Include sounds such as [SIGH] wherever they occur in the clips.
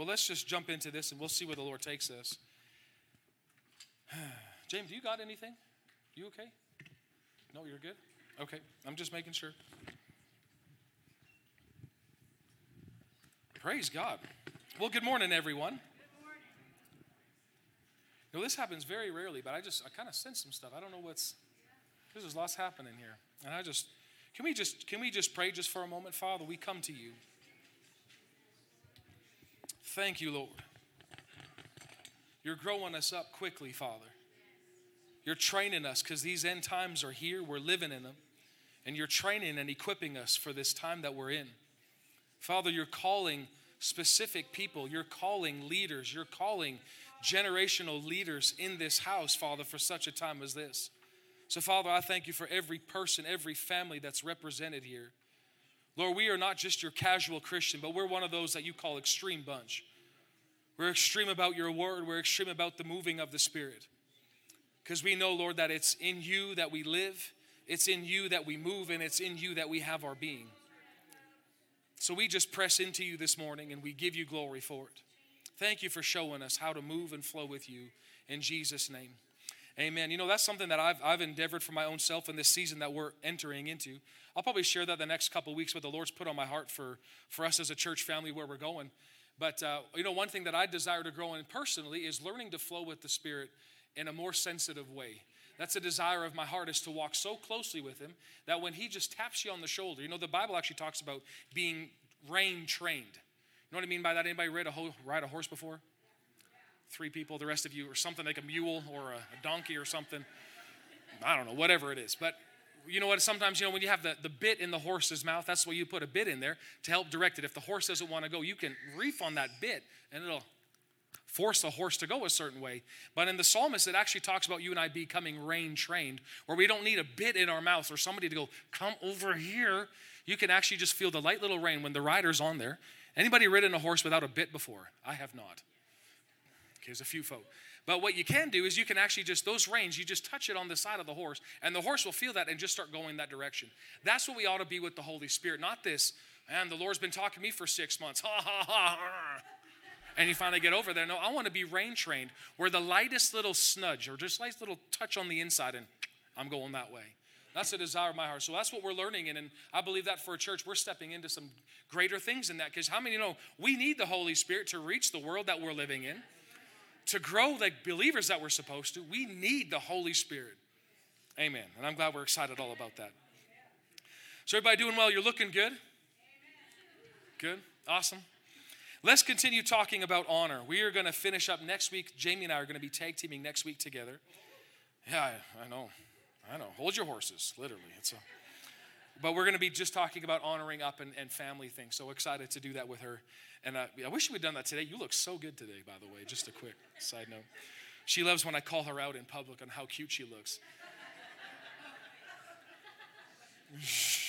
Well, let's just jump into this and we'll see where the Lord takes us. [SIGHS] James, do you got anything? You okay? No, you're good? Okay, I'm just making sure. Praise God. Well, good morning, everyone. Good morning. You this happens very rarely, but I just, I kind of sense some stuff. I don't know what's, there's lots happening here. And I just, can we just, can we just pray just for a moment? Father, we come to you. Thank you, Lord. You're growing us up quickly, Father. You're training us because these end times are here. We're living in them. And you're training and equipping us for this time that we're in. Father, you're calling specific people, you're calling leaders, you're calling generational leaders in this house, Father, for such a time as this. So, Father, I thank you for every person, every family that's represented here. Lord, we are not just your casual Christian, but we're one of those that you call extreme bunch. We're extreme about your word, we're extreme about the moving of the Spirit. Because we know, Lord, that it's in you that we live, it's in you that we move, and it's in you that we have our being. So we just press into you this morning and we give you glory for it. Thank you for showing us how to move and flow with you in Jesus' name. Amen. You know, that's something that I've, I've endeavored for my own self in this season that we're entering into. I'll probably share that the next couple weeks, what the Lord's put on my heart for, for us as a church family where we're going. But, uh, you know, one thing that I desire to grow in personally is learning to flow with the Spirit in a more sensitive way. That's a desire of my heart is to walk so closely with him that when he just taps you on the shoulder, you know, the Bible actually talks about being rein trained. You know what I mean by that? Anybody ride a, ho- ride a horse before? Three people, the rest of you, or something like a mule or a, a donkey or something. I don't know, whatever it is. But you know what? Sometimes, you know, when you have the, the bit in the horse's mouth, that's why you put a bit in there to help direct it. If the horse doesn't want to go, you can reef on that bit and it'll force the horse to go a certain way. But in the psalmist, it actually talks about you and I becoming rein trained, where we don't need a bit in our mouth or somebody to go, come over here. You can actually just feel the light little rein when the rider's on there. Anybody ridden a horse without a bit before? I have not. Okay, there's a few folk. But what you can do is you can actually just, those reins, you just touch it on the side of the horse, and the horse will feel that and just start going that direction. That's what we ought to be with the Holy Spirit, not this, man, the Lord's been talking to me for six months. [LAUGHS] Ha ha ha and you finally get over there. No, I want to be rein trained where the lightest little snudge or just light little touch on the inside, and I'm going that way. That's a desire of my heart. So that's what we're learning in. And I believe that for a church, we're stepping into some greater things in that. Because how many know we need the Holy Spirit to reach the world that we're living in, to grow like believers that we're supposed to? We need the Holy Spirit. Amen. And I'm glad we're excited all about that. So, everybody doing well? You're looking good? Good. Awesome. Let's continue talking about honor. We are going to finish up next week. Jamie and I are going to be tag teaming next week together. Yeah, I, I know. I know. Hold your horses, literally. It's a, but we're going to be just talking about honoring up and, and family things. So excited to do that with her. And uh, I wish we'd done that today. You look so good today, by the way. Just a quick side note. She loves when I call her out in public on how cute she looks. [LAUGHS]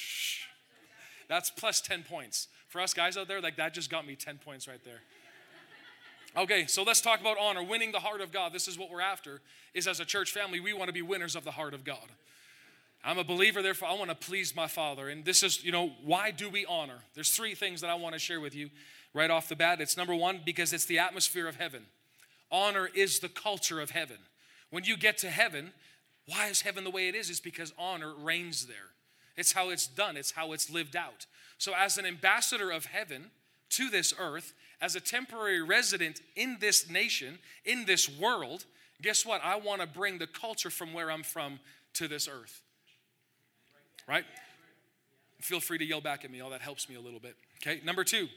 That's plus 10 points. For us guys out there, like that just got me 10 points right there. Okay, so let's talk about honor, winning the heart of God. This is what we're after. Is as a church family, we want to be winners of the heart of God. I'm a believer, therefore I want to please my Father. And this is, you know, why do we honor? There's three things that I want to share with you right off the bat. It's number one, because it's the atmosphere of heaven. Honor is the culture of heaven. When you get to heaven, why is heaven the way it is? It's because honor reigns there. It's how it's done, it's how it's lived out. So, as an ambassador of heaven to this earth, as a temporary resident in this nation, in this world, guess what? I want to bring the culture from where I'm from to this earth. Right? Feel free to yell back at me. All that helps me a little bit. Okay, number two.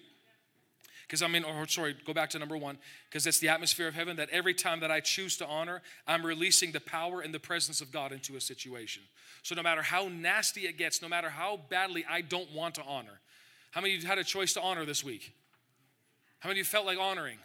Because I mean, or sorry, go back to number one, because it's the atmosphere of heaven that every time that I choose to honor, I'm releasing the power and the presence of God into a situation. So no matter how nasty it gets, no matter how badly I don't want to honor, how many of you had a choice to honor this week? How many of you felt like honoring?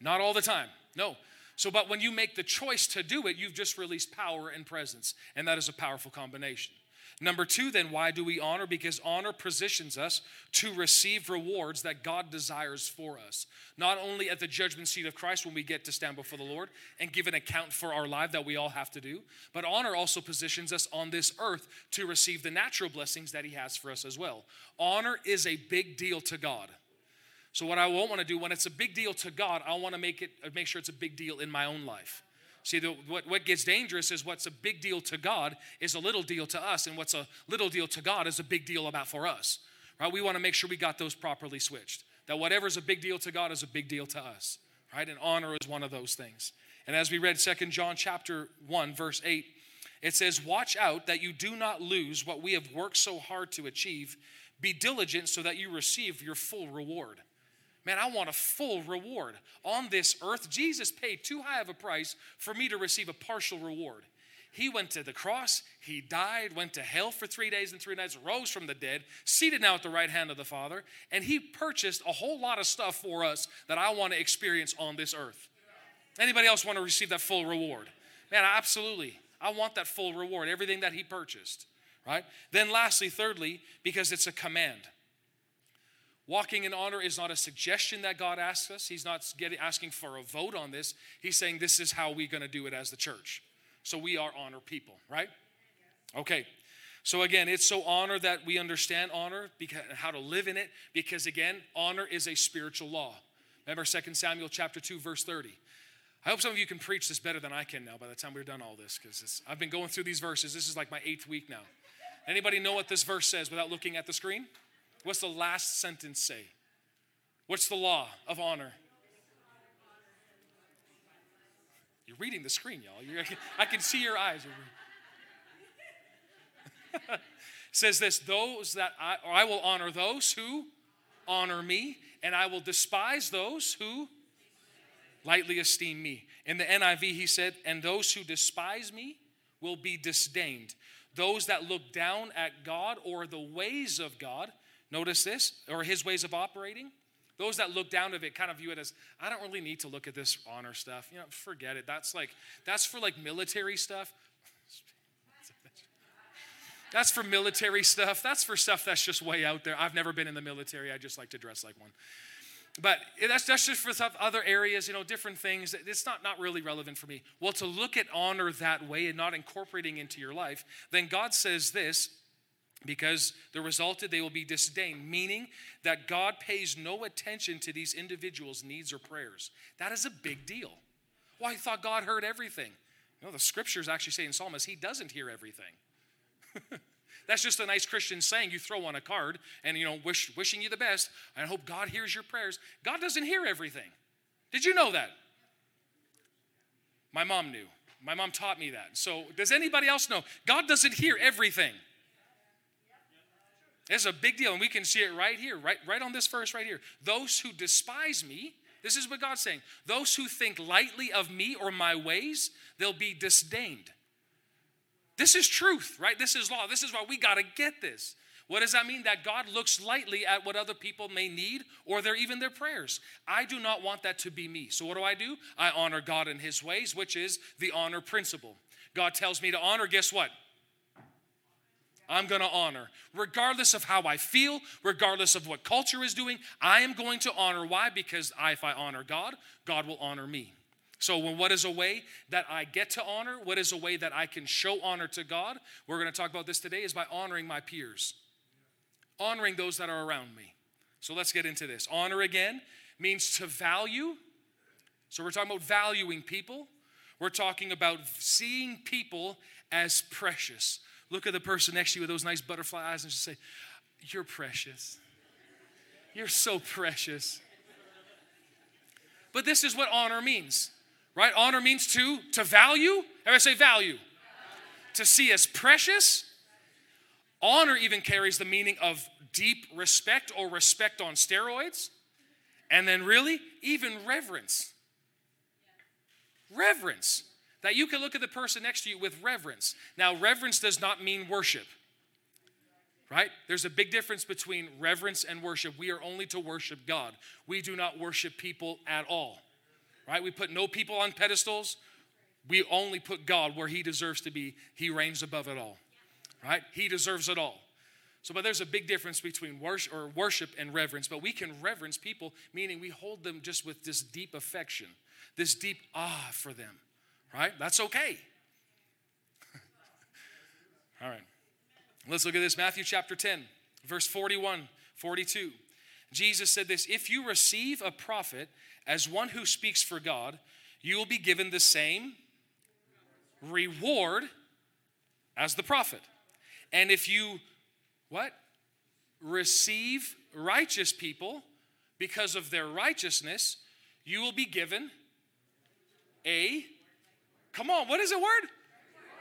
Not all the time. No. So, but when you make the choice to do it, you've just released power and presence, and that is a powerful combination. Number two, then, why do we honor? Because honor positions us to receive rewards that God desires for us. Not only at the judgment seat of Christ when we get to stand before the Lord and give an account for our life that we all have to do, but honor also positions us on this earth to receive the natural blessings that He has for us as well. Honor is a big deal to God. So what I won't want to do when it's a big deal to God, I want to make it make sure it's a big deal in my own life. See, the, what, what gets dangerous is what's a big deal to God is a little deal to us, and what's a little deal to God is a big deal about for us. Right? We want to make sure we got those properly switched. That whatever's a big deal to God is a big deal to us. Right? And honor is one of those things. And as we read Second John chapter 1, verse 8, it says, Watch out that you do not lose what we have worked so hard to achieve. Be diligent so that you receive your full reward. Man, I want a full reward. On this earth, Jesus paid too high of a price for me to receive a partial reward. He went to the cross, he died, went to hell for three days and three nights, rose from the dead, seated now at the right hand of the Father, and he purchased a whole lot of stuff for us that I want to experience on this earth. Anybody else want to receive that full reward? Man, absolutely. I want that full reward, everything that he purchased, right? Then, lastly, thirdly, because it's a command. Walking in honor is not a suggestion that God asks us. He's not getting, asking for a vote on this. He's saying this is how we're going to do it as the church. So we are honor people, right? Okay. So again, it's so honor that we understand honor, because, how to live in it, because again, honor is a spiritual law. Remember 2 Samuel chapter 2, verse 30. I hope some of you can preach this better than I can now by the time we're done all this, because I've been going through these verses. This is like my eighth week now. Anybody know what this verse says without looking at the screen? What's the last sentence say? What's the law of honor? You're reading the screen, y'all. You're, I can see your eyes. [LAUGHS] says this those that I, I will honor those who honor me, and I will despise those who lightly esteem me. In the NIV, he said, and those who despise me will be disdained. Those that look down at God or the ways of God Notice this, or his ways of operating. Those that look down of it kind of view it as, I don't really need to look at this honor stuff. You know, forget it. That's like, that's for like military stuff. [LAUGHS] That's for military stuff. That's for stuff that's just way out there. I've never been in the military. I just like to dress like one. But that's, that's just for other areas, you know, different things. It's not, not really relevant for me. Well, to look at honor that way and not incorporating into your life, then God says this because the resulted they will be disdained meaning that god pays no attention to these individuals needs or prayers. That is a big deal. Well i thought god heard everything. No the scriptures actually say in psalms he doesn't hear everything. [LAUGHS] That's just a nice christian saying you throw on a card and you know wish, wishing you the best i hope god hears your prayers. God doesn't hear everything. Did you know that? My mom knew. My mom taught me that. So does anybody else know? God doesn't hear everything it's a big deal, and we can see it right here, right, right on this verse right here. Those who despise me, this is what God's saying. Those who think lightly of me or my ways, they'll be disdained. This is truth, right? This is law. This is why we got to get this. What does that mean? That God looks lightly at what other people may need or their even their prayers. I do not want that to be me. So what do I do? I honor God in his ways, which is the honor principle. God tells me to honor, guess what? I'm going to honor. Regardless of how I feel, regardless of what culture is doing, I am going to honor. Why? Because if I honor God, God will honor me. So, what is a way that I get to honor? What is a way that I can show honor to God? We're going to talk about this today is by honoring my peers, honoring those that are around me. So, let's get into this. Honor again means to value. So, we're talking about valuing people. We're talking about seeing people as precious. Look at the person next to you with those nice butterfly eyes and just say, You're precious. You're so precious. But this is what honor means, right? Honor means to to value. Everybody say value. value. To see as precious. Honor even carries the meaning of deep respect or respect on steroids. And then, really, even reverence. Reverence that you can look at the person next to you with reverence. Now, reverence does not mean worship, right? There's a big difference between reverence and worship. We are only to worship God, we do not worship people at all, right? We put no people on pedestals. We only put God where He deserves to be. He reigns above it all, right? He deserves it all. So, but there's a big difference between worship or worship and reverence. But we can reverence people, meaning we hold them just with this deep affection, this deep awe for them right? That's okay. [LAUGHS] All right. Let's look at this Matthew chapter 10, verse 41, 42. Jesus said this If you receive a prophet as one who speaks for God, you will be given the same reward as the prophet. And if you, what? Receive righteous people because of their righteousness, you will be given a, come on, what is the word?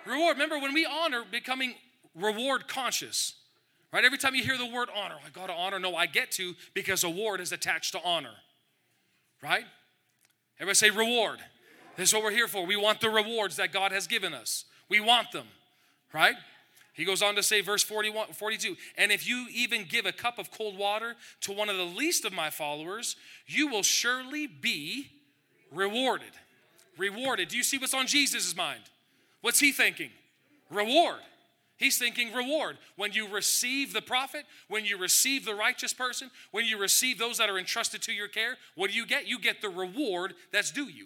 Reward. Remember, when we honor, becoming reward conscious. Right? Every time you hear the word honor, I got to honor. No, I get to because award is attached to honor. Right? Everybody say reward. This is what we're here for. We want the rewards that God has given us. We want them. Right? He goes on to say, verse 41, 42, and if you even give a cup of cold water to one of the least of my followers, you will surely be rewarded. Rewarded. Do you see what's on Jesus' mind? What's he thinking? Reward. He's thinking reward. When you receive the prophet, when you receive the righteous person, when you receive those that are entrusted to your care, what do you get? You get the reward that's due you.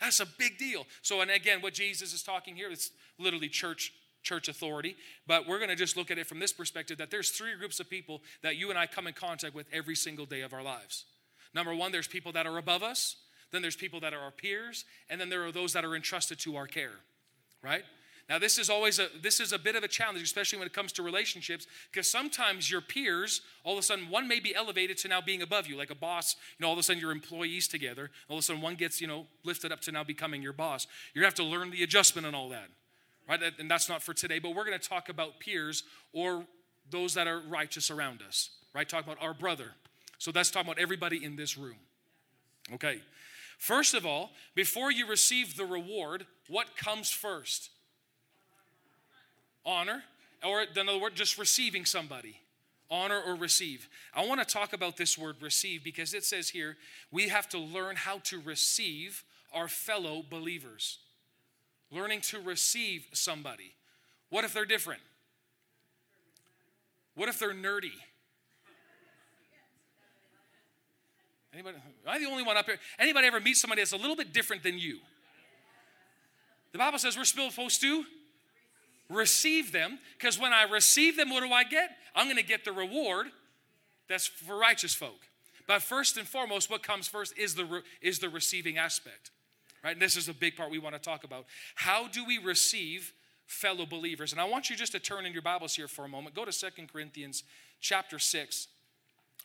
That's a big deal. So, and again, what Jesus is talking here, it's literally church church authority, but we're going to just look at it from this perspective that there's three groups of people that you and I come in contact with every single day of our lives. Number one, there's people that are above us, then there's people that are our peers, and then there are those that are entrusted to our care, right? Now this is always a this is a bit of a challenge, especially when it comes to relationships, because sometimes your peers, all of a sudden, one may be elevated to now being above you, like a boss. You know, all of a sudden your employees together. All of a sudden, one gets you know lifted up to now becoming your boss. You're gonna have to learn the adjustment and all that, right? And that's not for today. But we're gonna talk about peers or those that are righteous around us, right? Talk about our brother. So that's talking about everybody in this room. Okay. First of all, before you receive the reward, what comes first? honor, or in other words, just receiving somebody. Honor or receive. I want to talk about this word receive because it says here we have to learn how to receive our fellow believers. Learning to receive somebody. What if they're different? What if they're nerdy? Anybody? Am I the only one up here? Anybody ever meet somebody that's a little bit different than you? The Bible says we're supposed to receive them because when I receive them, what do I get? I'm going to get the reward that's for righteous folk. But first and foremost, what comes first is the, is the receiving aspect. Right? And this is a big part we want to talk about. How do we receive fellow believers? And I want you just to turn in your Bibles here for a moment. Go to Second Corinthians chapter 6.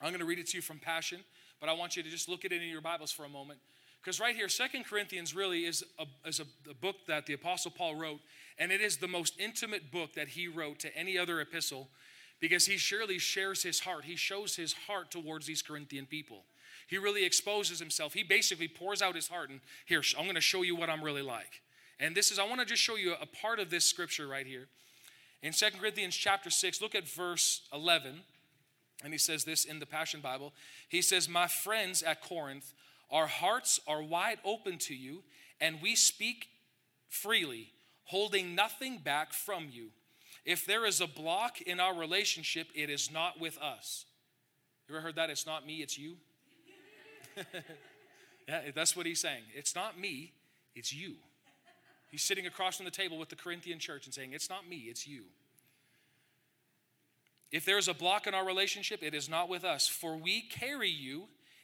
I'm going to read it to you from Passion, but I want you to just look at it in your Bibles for a moment. Because right here, Second Corinthians really is, a, is a, a book that the Apostle Paul wrote, and it is the most intimate book that he wrote to any other epistle because he surely shares his heart. He shows his heart towards these Corinthian people. He really exposes himself. He basically pours out his heart, and here, I'm going to show you what I'm really like. And this is, I want to just show you a part of this scripture right here. In Second Corinthians chapter 6, look at verse 11. And he says this in the Passion Bible. He says, My friends at Corinth, our hearts are wide open to you, and we speak freely, holding nothing back from you. If there is a block in our relationship, it is not with us. You ever heard that? It's not me, it's you. [LAUGHS] yeah, that's what he's saying. It's not me, it's you. He's sitting across from the table with the Corinthian church and saying, It's not me, it's you. If there's a block in our relationship, it is not with us, for we carry you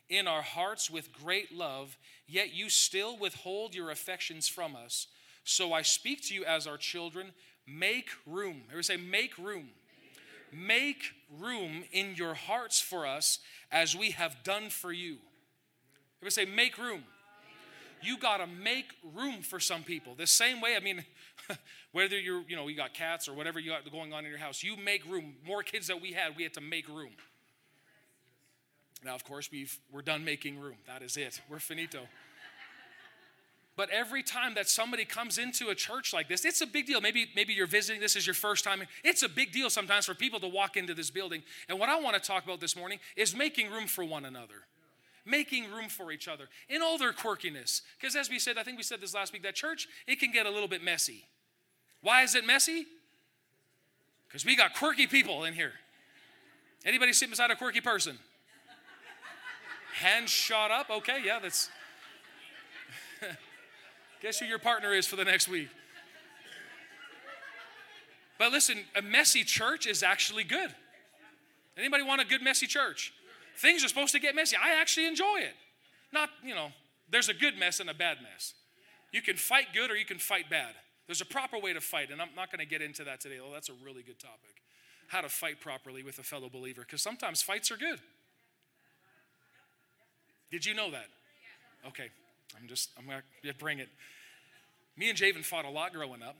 in our hearts with great love, yet you still withhold your affections from us. So I speak to you as our children, make room. Everybody say, make room. Make room in your hearts for us as we have done for you. Everybody say, make room. You got to make room for some people. The same way, I mean, [LAUGHS] whether you're, you know, you got cats or whatever you got going on in your house, you make room. More kids that we had, we had to make room. Now, of course, we've, we're done making room. That is it. We're finito. [LAUGHS] But every time that somebody comes into a church like this, it's a big deal. Maybe, maybe you're visiting, this is your first time. It's a big deal sometimes for people to walk into this building. And what I want to talk about this morning is making room for one another. Making room for each other in all their quirkiness. Because as we said, I think we said this last week, that church, it can get a little bit messy. Why is it messy? Because we got quirky people in here. Anybody sit beside a quirky person? Hands shot up. Okay, yeah, that's. [LAUGHS] Guess who your partner is for the next week? But listen, a messy church is actually good. Anybody want a good messy church? Things are supposed to get messy. I actually enjoy it. Not, you know, there's a good mess and a bad mess. You can fight good or you can fight bad. There's a proper way to fight, and I'm not going to get into that today. Oh, that's a really good topic. How to fight properly with a fellow believer, because sometimes fights are good. Did you know that? Okay, I'm just, I'm going to bring it. Me and Javen fought a lot growing up.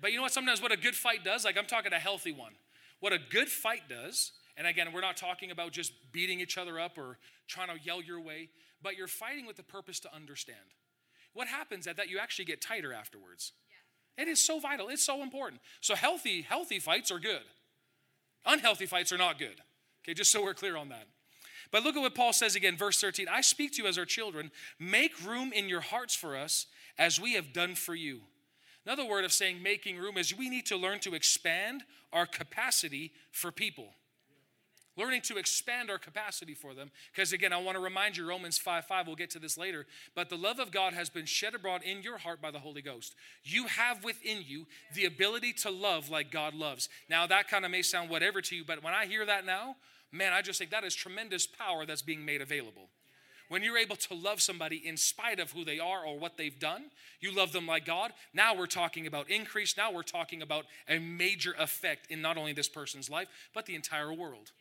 But you know what? Sometimes what a good fight does, like I'm talking a healthy one. What a good fight does, and again, we're not talking about just beating each other up or trying to yell your way, but you're fighting with the purpose to understand. What happens at that you actually get tighter afterwards. It is so vital. It's so important. So healthy, healthy fights are good. Unhealthy fights are not good. Okay, just so we're clear on that. But look at what Paul says again, verse 13. I speak to you as our children. Make room in your hearts for us as we have done for you. Another word of saying making room is we need to learn to expand our capacity for people. Learning to expand our capacity for them. Because again, I want to remind you, Romans 5 5, we'll get to this later. But the love of God has been shed abroad in your heart by the Holy Ghost. You have within you the ability to love like God loves. Now, that kind of may sound whatever to you, but when I hear that now, man, I just think that is tremendous power that's being made available. When you're able to love somebody in spite of who they are or what they've done, you love them like God. Now we're talking about increase. Now we're talking about a major effect in not only this person's life, but the entire world.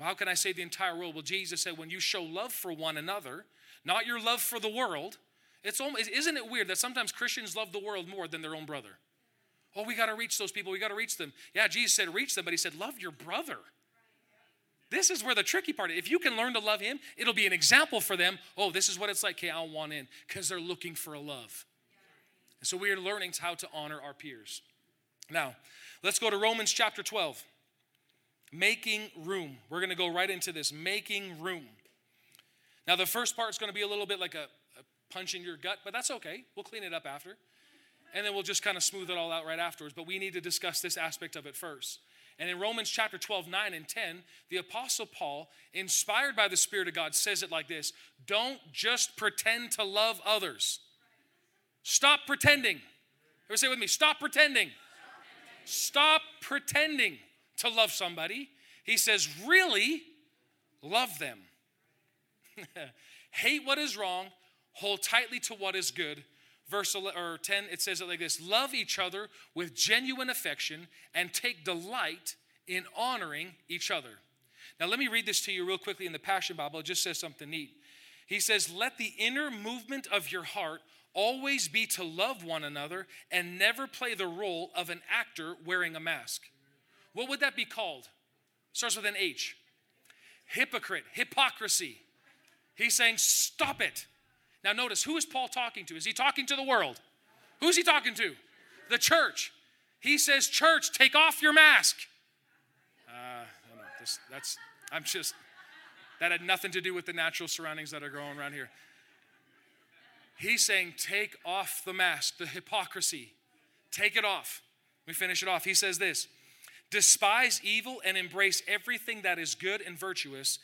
How can I say the entire world? Well, Jesus said, when you show love for one another, not your love for the world, it's almost, isn't it weird that sometimes Christians love the world more than their own brother? Oh, we got to reach those people. We got to reach them. Yeah, Jesus said reach them, but he said love your brother. This is where the tricky part is. If you can learn to love him, it'll be an example for them. Oh, this is what it's like. Okay, I'll want in because they're looking for a love. And so we are learning how to honor our peers. Now, let's go to Romans chapter 12. Making room. We're going to go right into this making room. Now, the first part is going to be a little bit like a, a punch in your gut, but that's okay. We'll clean it up after. And then we'll just kind of smooth it all out right afterwards. But we need to discuss this aspect of it first. And in Romans chapter 12, 9 and 10, the Apostle Paul, inspired by the Spirit of God, says it like this Don't just pretend to love others. Stop pretending. Everybody say with me, stop pretending. Stop pretending to love somebody. He says, really? Love them. [LAUGHS] Hate what is wrong, hold tightly to what is good, verse or 10 it says it like this love each other with genuine affection and take delight in honoring each other. Now let me read this to you real quickly in the passion bible. It just says something neat. He says let the inner movement of your heart always be to love one another and never play the role of an actor wearing a mask what would that be called starts with an h hypocrite hypocrisy he's saying stop it now, notice who is Paul talking to? Is he talking to the world? Who's he talking to? The church. He says, Church, take off your mask. Uh, this, that's, I'm just, that had nothing to do with the natural surroundings that are growing around here. He's saying, Take off the mask, the hypocrisy. Take it off. We finish it off. He says this Despise evil and embrace everything that is good and virtuous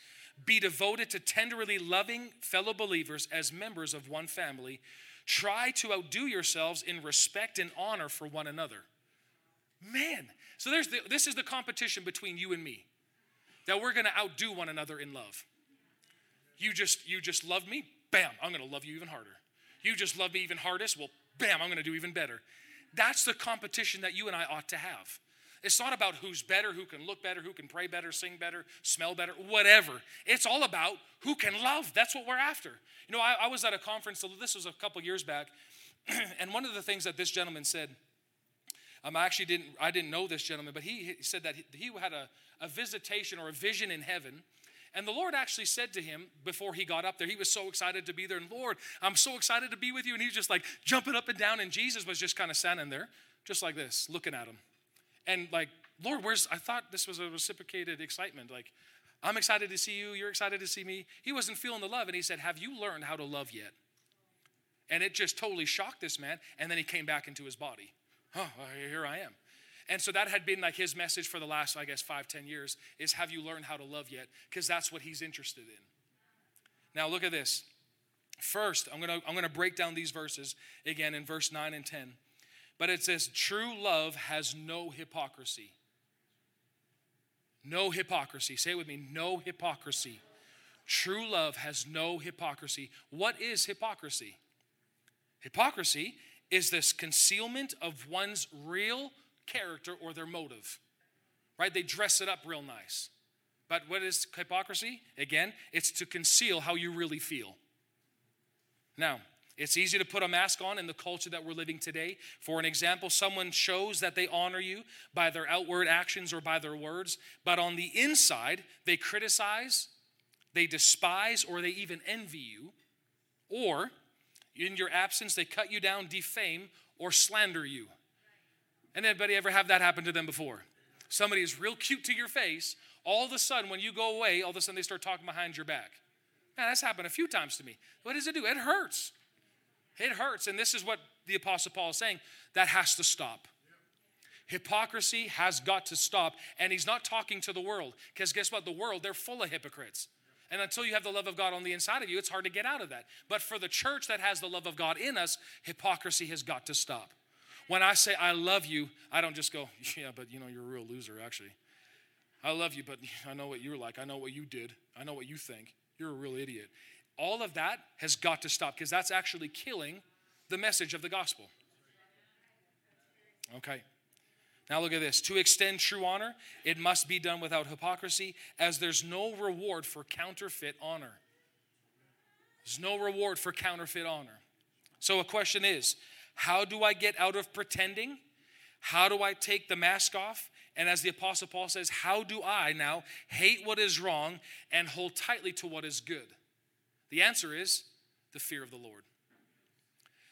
be devoted to tenderly loving fellow believers as members of one family. Try to outdo yourselves in respect and honor for one another. Man, so there's the, this is the competition between you and me. That we're going to outdo one another in love. You just you just love me, bam, I'm going to love you even harder. You just love me even hardest, well, bam, I'm going to do even better. That's the competition that you and I ought to have. It's not about who's better, who can look better, who can pray better, sing better, smell better, whatever. It's all about who can love. That's what we're after. You know, I, I was at a conference, this was a couple years back, [CLEARS THROAT] and one of the things that this gentleman said, um, I actually didn't, I didn't know this gentleman, but he, he said that he, he had a, a visitation or a vision in heaven. And the Lord actually said to him before he got up there, he was so excited to be there. And Lord, I'm so excited to be with you. And he's just like jumping up and down. And Jesus was just kind of standing there, just like this, looking at him and like, Lord, where's, I thought this was a reciprocated excitement. Like, I'm excited to see you, you're excited to see me. He wasn't feeling the love, and he said, Have you learned how to love yet? And it just totally shocked this man, and then he came back into his body. Oh, here I am. And so that had been like his message for the last, I guess, five, ten years is have you learned how to love yet? Because that's what he's interested in. Now look at this. First, I'm gonna I'm gonna break down these verses again in verse 9 and 10. But it says, true love has no hypocrisy. No hypocrisy. Say it with me no hypocrisy. True love has no hypocrisy. What is hypocrisy? Hypocrisy is this concealment of one's real character or their motive, right? They dress it up real nice. But what is hypocrisy? Again, it's to conceal how you really feel. Now, it's easy to put a mask on in the culture that we're living today. For an example, someone shows that they honor you by their outward actions or by their words, but on the inside, they criticize, they despise, or they even envy you. Or, in your absence, they cut you down, defame, or slander you. And anybody ever have that happen to them before? Somebody is real cute to your face. All of a sudden, when you go away, all of a sudden they start talking behind your back. Man, that's happened a few times to me. What does it do? It hurts. It hurts. And this is what the Apostle Paul is saying that has to stop. Hypocrisy has got to stop. And he's not talking to the world because guess what? The world, they're full of hypocrites. And until you have the love of God on the inside of you, it's hard to get out of that. But for the church that has the love of God in us, hypocrisy has got to stop. When I say I love you, I don't just go, [LAUGHS] yeah, but you know, you're a real loser, actually. I love you, but I know what you're like. I know what you did. I know what you think. You're a real idiot. All of that has got to stop because that's actually killing the message of the gospel. Okay. Now look at this. To extend true honor, it must be done without hypocrisy, as there's no reward for counterfeit honor. There's no reward for counterfeit honor. So a question is, how do I get out of pretending? How do I take the mask off? And as the Apostle Paul says, how do I now hate what is wrong and hold tightly to what is good? The answer is the fear of the Lord.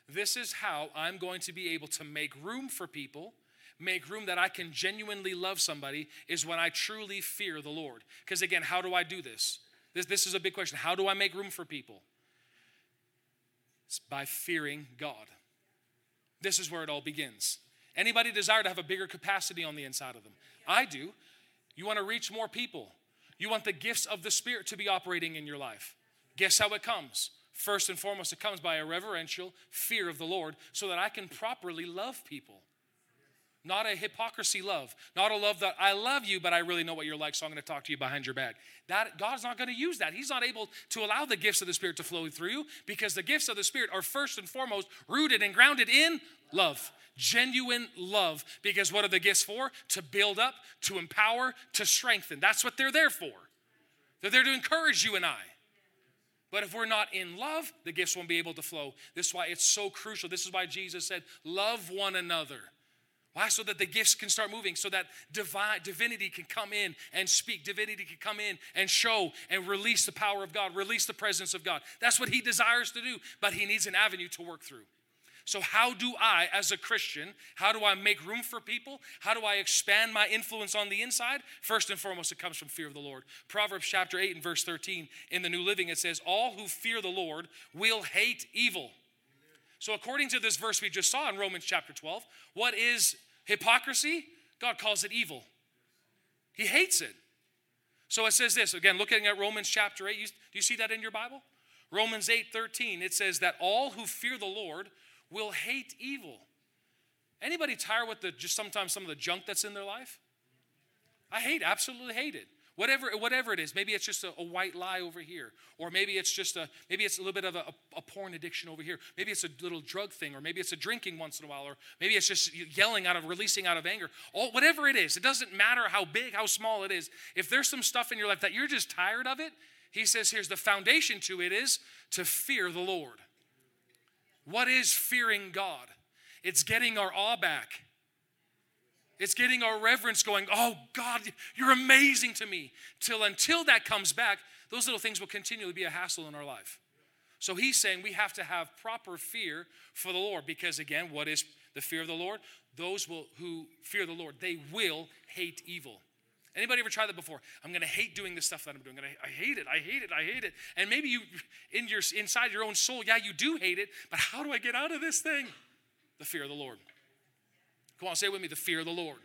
This is how I'm going to be able to make room for people, make room that I can genuinely love somebody, is when I truly fear the Lord. Because again, how do I do this? This, this is a big question. How do I make room for people? It's by fearing God. This is where it all begins. Anybody desire to have a bigger capacity on the inside of them? I do. You want to reach more people. You want the gifts of the Spirit to be operating in your life. Guess how it comes? First and foremost, it comes by a reverential fear of the Lord so that I can properly love people. Not a hypocrisy love, not a love that I love you, but I really know what you're like, so I'm going to talk to you behind your back. That God's not going to use that. He's not able to allow the gifts of the Spirit to flow through you because the gifts of the Spirit are first and foremost rooted and grounded in love. Genuine love. Because what are the gifts for? To build up, to empower, to strengthen. That's what they're there for. They're there to encourage you and I. But if we're not in love, the gifts won't be able to flow. This is why it's so crucial. This is why Jesus said, Love one another. Why? So that the gifts can start moving, so that divine, divinity can come in and speak. Divinity can come in and show and release the power of God, release the presence of God. That's what He desires to do, but He needs an avenue to work through. So, how do I, as a Christian, how do I make room for people? How do I expand my influence on the inside? First and foremost, it comes from fear of the Lord. Proverbs chapter 8 and verse 13 in the New Living, it says, All who fear the Lord will hate evil. So, according to this verse we just saw in Romans chapter 12, what is hypocrisy? God calls it evil. He hates it. So it says this again, looking at Romans chapter 8. You, do you see that in your Bible? Romans 8 13, it says that all who fear the Lord will hate evil. Anybody tired with the just sometimes some of the junk that's in their life? I hate, absolutely hate it. Whatever, whatever it is, maybe it's just a, a white lie over here, or maybe it's just a maybe it's a little bit of a, a, porn addiction over here. Maybe it's a little drug thing, or maybe it's a drinking once in a while, or maybe it's just yelling out of releasing out of anger. All, whatever it is, it doesn't matter how big, how small it is. If there's some stuff in your life that you're just tired of it, he says here's the foundation to it is to fear the Lord. What is fearing God? It's getting our awe back. It's getting our reverence going, oh God, you're amazing to me. Till until that comes back, those little things will continually be a hassle in our life. So he's saying we have to have proper fear for the Lord because again, what is the fear of the Lord? Those will, who fear the Lord, they will hate evil. Anybody ever tried that before? I'm going to hate doing this stuff that I'm doing. I, I hate it. I hate it. I hate it. And maybe you, in your inside your own soul, yeah, you do hate it. But how do I get out of this thing? The fear of the Lord. Come on, say it with me. The fear of the Lord.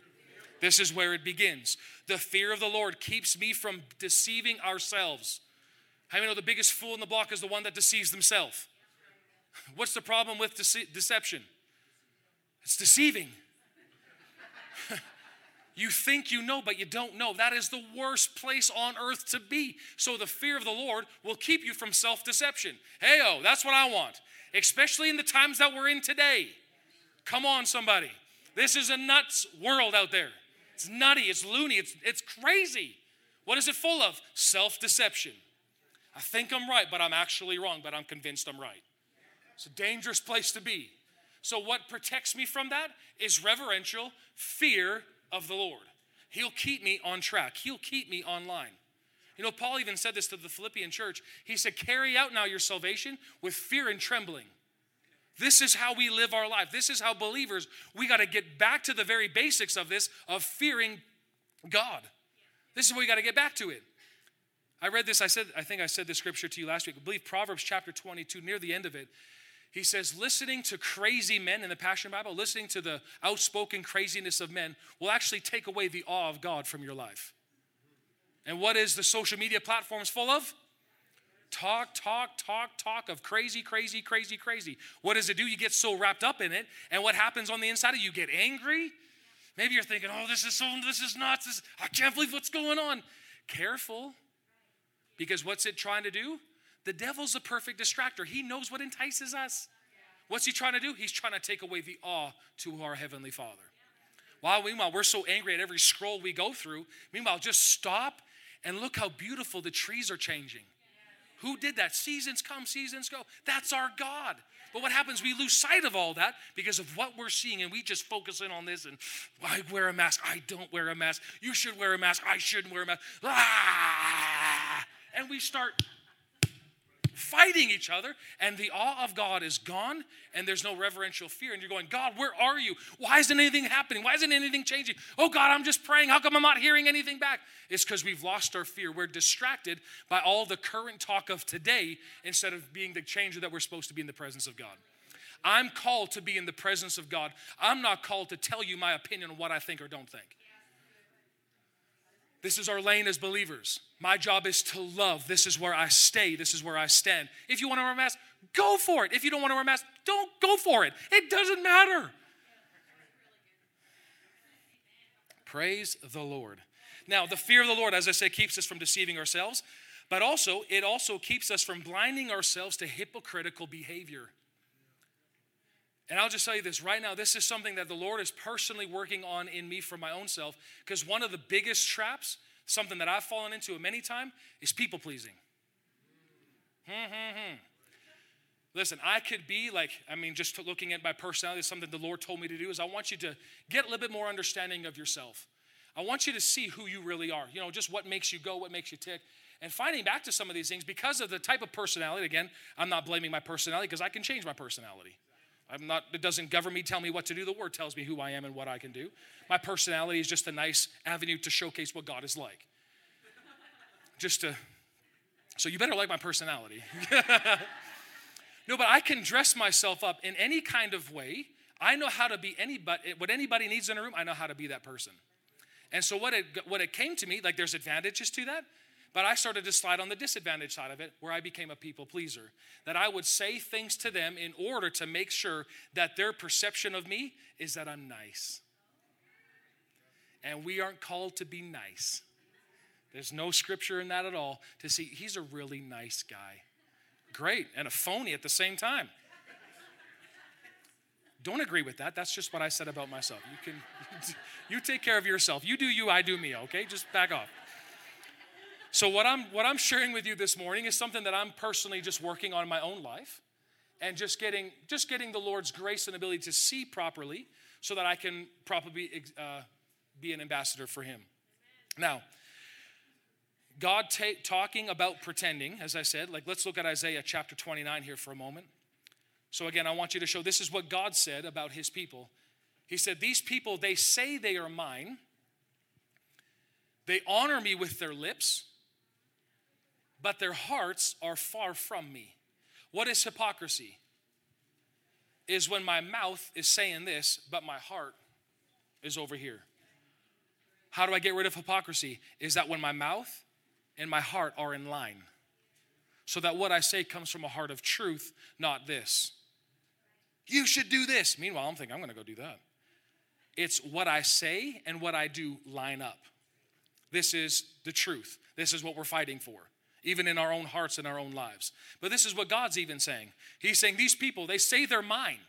This is where it begins. The fear of the Lord keeps me from deceiving ourselves. How many know the biggest fool in the block is the one that deceives themselves? What's the problem with dece- deception? It's deceiving. You think you know, but you don't know. That is the worst place on earth to be. So the fear of the Lord will keep you from self deception. Hey, oh, that's what I want, especially in the times that we're in today. Come on, somebody. This is a nuts world out there. It's nutty, it's loony, it's, it's crazy. What is it full of? Self deception. I think I'm right, but I'm actually wrong, but I'm convinced I'm right. It's a dangerous place to be. So, what protects me from that is reverential fear of the Lord. He'll keep me on track, He'll keep me online. You know, Paul even said this to the Philippian church. He said, Carry out now your salvation with fear and trembling. This is how we live our life. This is how believers, we got to get back to the very basics of this, of fearing God. This is where we got to get back to it. I read this, I said, I think I said this scripture to you last week. I believe Proverbs chapter 22, near the end of it, he says, listening to crazy men in the Passion Bible, listening to the outspoken craziness of men will actually take away the awe of God from your life. And what is the social media platforms full of? Talk, talk, talk, talk of crazy, crazy, crazy, crazy. What does it do? You get so wrapped up in it, and what happens on the inside of you? You get angry. Maybe you're thinking, "Oh, this is so, this is nuts. This, I can't believe what's going on." Careful, because what's it trying to do? The devil's a perfect distractor. He knows what entices us. What's he trying to do? He's trying to take away the awe to our Heavenly Father. While meanwhile, we're so angry at every scroll we go through, meanwhile, just stop and look how beautiful the trees are changing. Who did that? Seasons come, seasons go. That's our God. But what happens? We lose sight of all that because of what we're seeing, and we just focus in on this. And I wear a mask. I don't wear a mask. You should wear a mask. I shouldn't wear a mask. Ah! And we start fighting each other, and the awe of God is gone, and there's no reverential fear. And you're going, God, where are you? Why isn't anything happening? Why isn't anything changing? Oh, God, I'm just praying. How come I'm not hearing anything back? It's because we've lost our fear. We're distracted by all the current talk of today instead of being the changer that we're supposed to be in the presence of God. I'm called to be in the presence of God. I'm not called to tell you my opinion on what I think or don't think. This is our lane as believers. My job is to love. This is where I stay. This is where I stand. If you want to wear a mask, go for it. If you don't want to wear a mask, don't go for it. It doesn't matter. Praise the Lord. Now, the fear of the Lord, as I said, keeps us from deceiving ourselves, but also it also keeps us from blinding ourselves to hypocritical behavior. And I'll just tell you this right now this is something that the Lord is personally working on in me for my own self because one of the biggest traps, something that I've fallen into many times, is people pleasing. Listen, I could be like, I mean, just looking at my personality, something the Lord told me to do is I want you to get a little bit more understanding of yourself. I want you to see who you really are. You know, just what makes you go, what makes you tick. And finding back to some of these things because of the type of personality, again, I'm not blaming my personality because I can change my personality. I'm not, it doesn't govern me, tell me what to do. The word tells me who I am and what I can do. My personality is just a nice avenue to showcase what God is like. Just to, so you better like my personality. [LAUGHS] no, but I can dress myself up in any kind of way. I know how to be anybody, what anybody needs in a room, I know how to be that person. And so what it, what it came to me, like there's advantages to that, but I started to slide on the disadvantage side of it, where I became a people pleaser. That I would say things to them in order to make sure that their perception of me is that I'm nice. And we aren't called to be nice. There's no scripture in that at all to see he's a really nice guy. Great, and a phony at the same time. Don't agree with that. That's just what I said about myself. You can [LAUGHS] you take care of yourself. You do you, I do me, okay? Just back off. So what I'm what I'm sharing with you this morning is something that I'm personally just working on in my own life and just getting just getting the Lord's grace and ability to see properly so that I can properly uh, be an ambassador for him. Now, God ta- talking about pretending, as I said, like let's look at Isaiah chapter 29 here for a moment. So again, I want you to show this is what God said about his people. He said, These people, they say they are mine, they honor me with their lips but their hearts are far from me. What is hypocrisy? Is when my mouth is saying this, but my heart is over here. How do I get rid of hypocrisy? Is that when my mouth and my heart are in line. So that what I say comes from a heart of truth, not this. You should do this. Meanwhile, I'm thinking, I'm to go do that. it's what I say and what I do line up. This is the truth. This is what we're fighting for, even in our own hearts and our own lives. But this is what God's even saying. He's saying, These people, they say they're mine.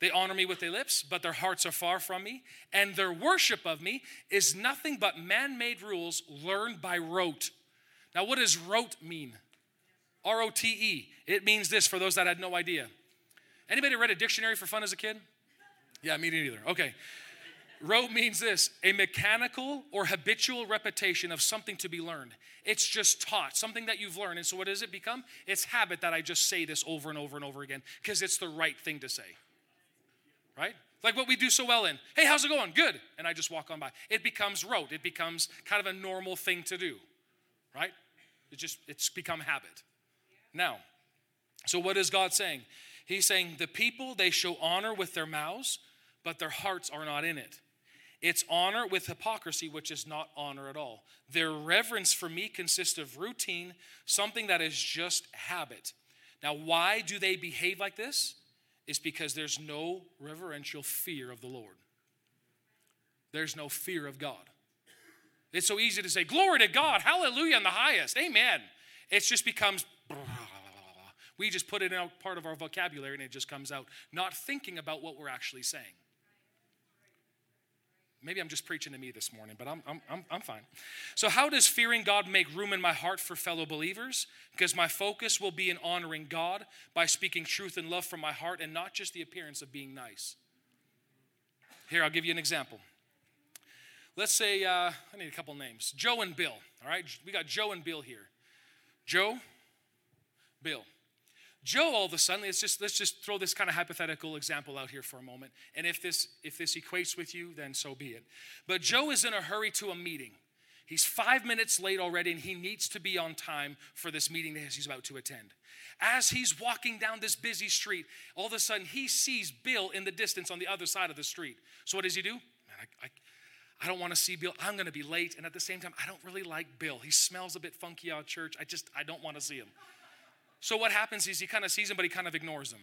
They honor me with their lips, but their hearts are far from me. And their worship of me is nothing but man made rules learned by rote. Now, what does rote mean? R O T E. It means this for those that had no idea. Anybody read a dictionary for fun as a kid? Yeah, me neither. Okay. Rote means this a mechanical or habitual repetition of something to be learned. It's just taught, something that you've learned. And so, what does it become? It's habit that I just say this over and over and over again because it's the right thing to say. Right? Like what we do so well in. Hey, how's it going? Good. And I just walk on by. It becomes rote. It becomes kind of a normal thing to do. Right? It just it's become habit. Now, so what is God saying? He's saying the people they show honor with their mouths, but their hearts are not in it. It's honor with hypocrisy, which is not honor at all. Their reverence for me consists of routine, something that is just habit. Now, why do they behave like this? Is because there's no reverential fear of the Lord. There's no fear of God. It's so easy to say, Glory to God, hallelujah in the highest, amen. It just becomes, [LAUGHS] we just put it out part of our vocabulary and it just comes out, not thinking about what we're actually saying. Maybe I'm just preaching to me this morning, but I'm, I'm, I'm, I'm fine. So, how does fearing God make room in my heart for fellow believers? Because my focus will be in honoring God by speaking truth and love from my heart and not just the appearance of being nice. Here, I'll give you an example. Let's say, uh, I need a couple names Joe and Bill, all right? We got Joe and Bill here. Joe, Bill. Joe all of a sudden, let's just let's just throw this kind of hypothetical example out here for a moment. And if this if this equates with you, then so be it. But Joe is in a hurry to a meeting. He's five minutes late already, and he needs to be on time for this meeting that he's about to attend. As he's walking down this busy street, all of a sudden he sees Bill in the distance on the other side of the street. So what does he do? Man, I, I, I don't want to see Bill. I'm going to be late. And at the same time, I don't really like Bill. He smells a bit funky out church. I just, I don't want to see him. So what happens is he kind of sees him, but he kind of ignores him.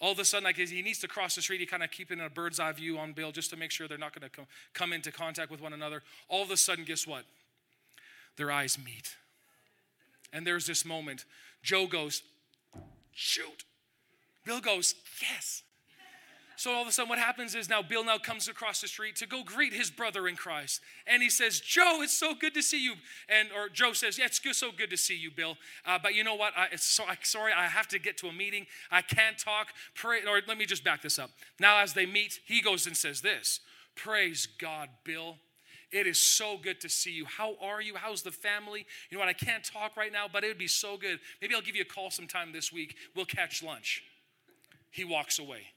All of a sudden, like he needs to cross the street, he kind of keeping a bird's eye view on Bill just to make sure they're not going to come, come into contact with one another. All of a sudden, guess what? Their eyes meet. And there's this moment. Joe goes, shoot. Bill goes, yes. So all of a sudden, what happens is now Bill now comes across the street to go greet his brother in Christ, and he says, "Joe, it's so good to see you." And or Joe says, "Yeah, it's good, so good to see you, Bill. Uh, but you know what? I, so, I, sorry, I have to get to a meeting. I can't talk. Pray." Or let me just back this up. Now, as they meet, he goes and says this: "Praise God, Bill." It is so good to see you. How are you? How's the family? You know what? I can't talk right now, but it would be so good. Maybe I'll give you a call sometime this week. We'll catch lunch. He walks away.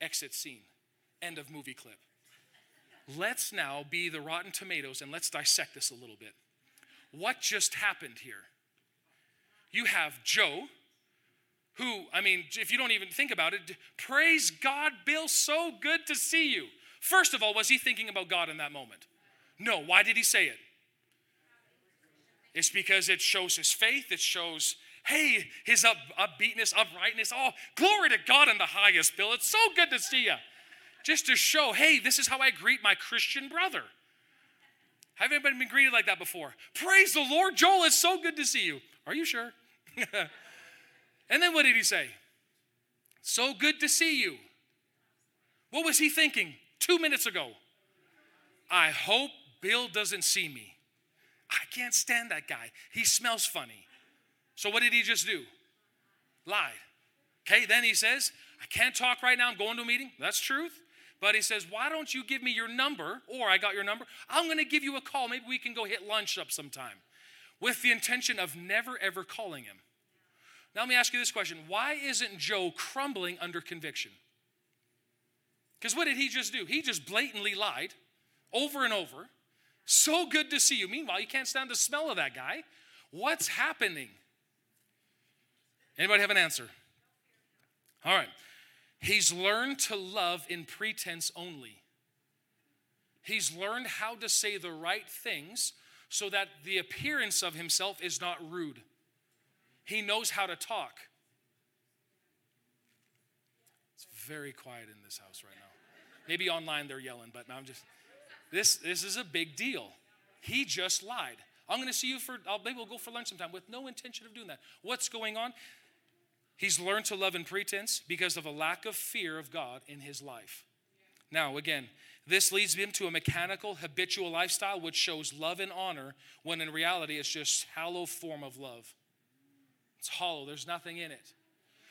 Exit scene. End of movie clip. Let's now be the Rotten Tomatoes and let's dissect this a little bit. What just happened here? You have Joe, who, I mean, if you don't even think about it, praise God, Bill, so good to see you. First of all, was he thinking about God in that moment? No. Why did he say it? It's because it shows his faith, it shows Hey, his up, upbeatness, uprightness. Oh, glory to God in the highest, Bill. It's so good to see you. Just to show, hey, this is how I greet my Christian brother. Have anybody been greeted like that before? Praise the Lord, Joel. It's so good to see you. Are you sure? [LAUGHS] and then what did he say? So good to see you. What was he thinking two minutes ago? I hope Bill doesn't see me. I can't stand that guy. He smells funny. So what did he just do? Lied. Okay, then he says, I can't talk right now. I'm going to a meeting. That's truth. But he says, Why don't you give me your number? Or I got your number. I'm going to give you a call. Maybe we can go hit lunch up sometime with the intention of never ever calling him. Now, let me ask you this question Why isn't Joe crumbling under conviction? Because what did he just do? He just blatantly lied over and over. So good to see you. Meanwhile, you can't stand the smell of that guy. What's happening? Anybody have an answer? All right. He's learned to love in pretense only. He's learned how to say the right things so that the appearance of himself is not rude. He knows how to talk. It's very quiet in this house right now. Maybe online they're yelling, but I'm just, this, this is a big deal. He just lied. I'm going to see you for, I'll, maybe we'll go for lunch sometime with no intention of doing that. What's going on? He's learned to love in pretense because of a lack of fear of God in his life. Now, again, this leads him to a mechanical, habitual lifestyle which shows love and honor when in reality it's just hollow form of love. It's hollow, there's nothing in it.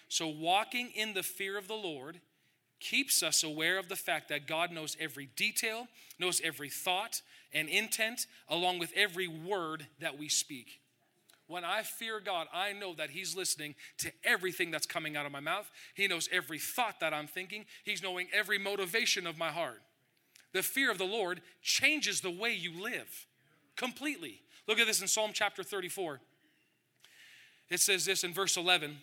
So, walking in the fear of the Lord keeps us aware of the fact that God knows every detail, knows every thought and intent, along with every word that we speak. When I fear God, I know that He's listening to everything that's coming out of my mouth. He knows every thought that I'm thinking, He's knowing every motivation of my heart. The fear of the Lord changes the way you live completely. Look at this in Psalm chapter 34. It says this in verse 11.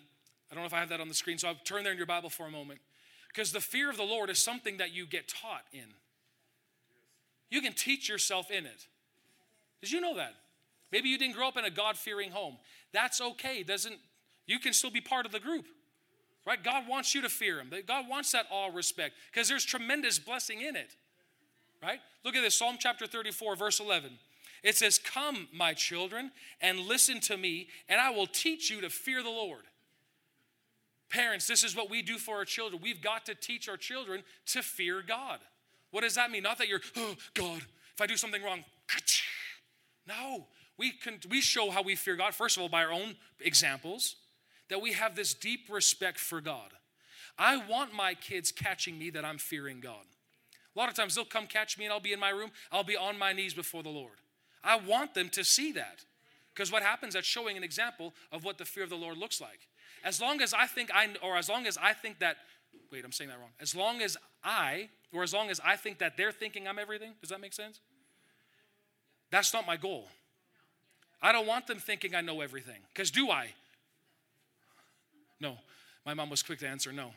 I don't know if I have that on the screen, so I'll turn there in your Bible for a moment. Because the fear of the Lord is something that you get taught in. You can teach yourself in it. Did you know that? Maybe you didn't grow up in a God-fearing home. That's okay. Doesn't you can still be part of the group. Right? God wants you to fear him. God wants that awe respect because there's tremendous blessing in it. Right? Look at this Psalm chapter 34 verse 11. It says, "Come, my children, and listen to me, and I will teach you to fear the Lord." Parents, this is what we do for our children. We've got to teach our children to fear God. What does that mean? Not that you're, oh, God, if I do something wrong, [LAUGHS] no. We, can, we show how we fear God, first of all, by our own examples, that we have this deep respect for God. I want my kids catching me that I'm fearing God. A lot of times they'll come catch me and I'll be in my room, I'll be on my knees before the Lord. I want them to see that. Because what happens, that's showing an example of what the fear of the Lord looks like. As long as I think I, or as long as I think that, wait, I'm saying that wrong. As long as I, or as long as I think that they're thinking I'm everything, does that make sense? That's not my goal. I don't want them thinking I know everything. Because do I? No. My mom was quick to answer no.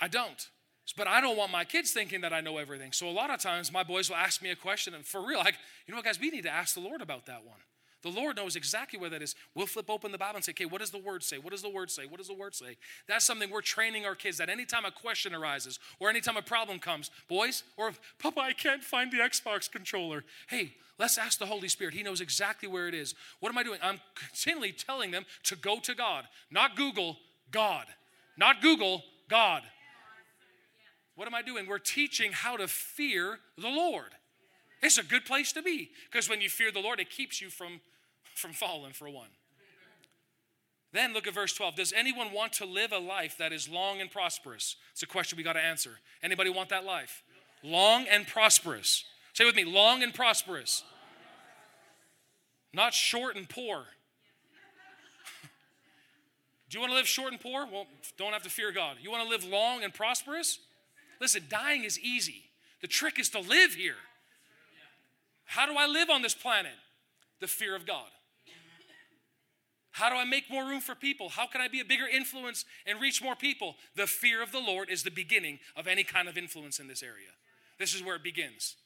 I don't. But I don't want my kids thinking that I know everything. So a lot of times my boys will ask me a question, and for real, like, you know what, guys, we need to ask the Lord about that one. The Lord knows exactly where that is. We'll flip open the Bible and say, okay, what does the word say? What does the word say? What does the word say? That's something we're training our kids that anytime a question arises or anytime a problem comes, boys, or Papa, I can't find the Xbox controller. Hey, let's ask the Holy Spirit. He knows exactly where it is. What am I doing? I'm continually telling them to go to God, not Google, God. Not Google, God. What am I doing? We're teaching how to fear the Lord. It's a good place to be because when you fear the Lord, it keeps you from from falling, for one. Then look at verse 12. Does anyone want to live a life that is long and prosperous? It's a question we got to answer. Anybody want that life? Long and prosperous. Say with me, long and prosperous. Not short and poor. [LAUGHS] Do you want to live short and poor? Well, don't have to fear God. You want to live long and prosperous? Listen, dying is easy. The trick is to live here. How do I live on this planet? The fear of God. How do I make more room for people? How can I be a bigger influence and reach more people? The fear of the Lord is the beginning of any kind of influence in this area. This is where it begins.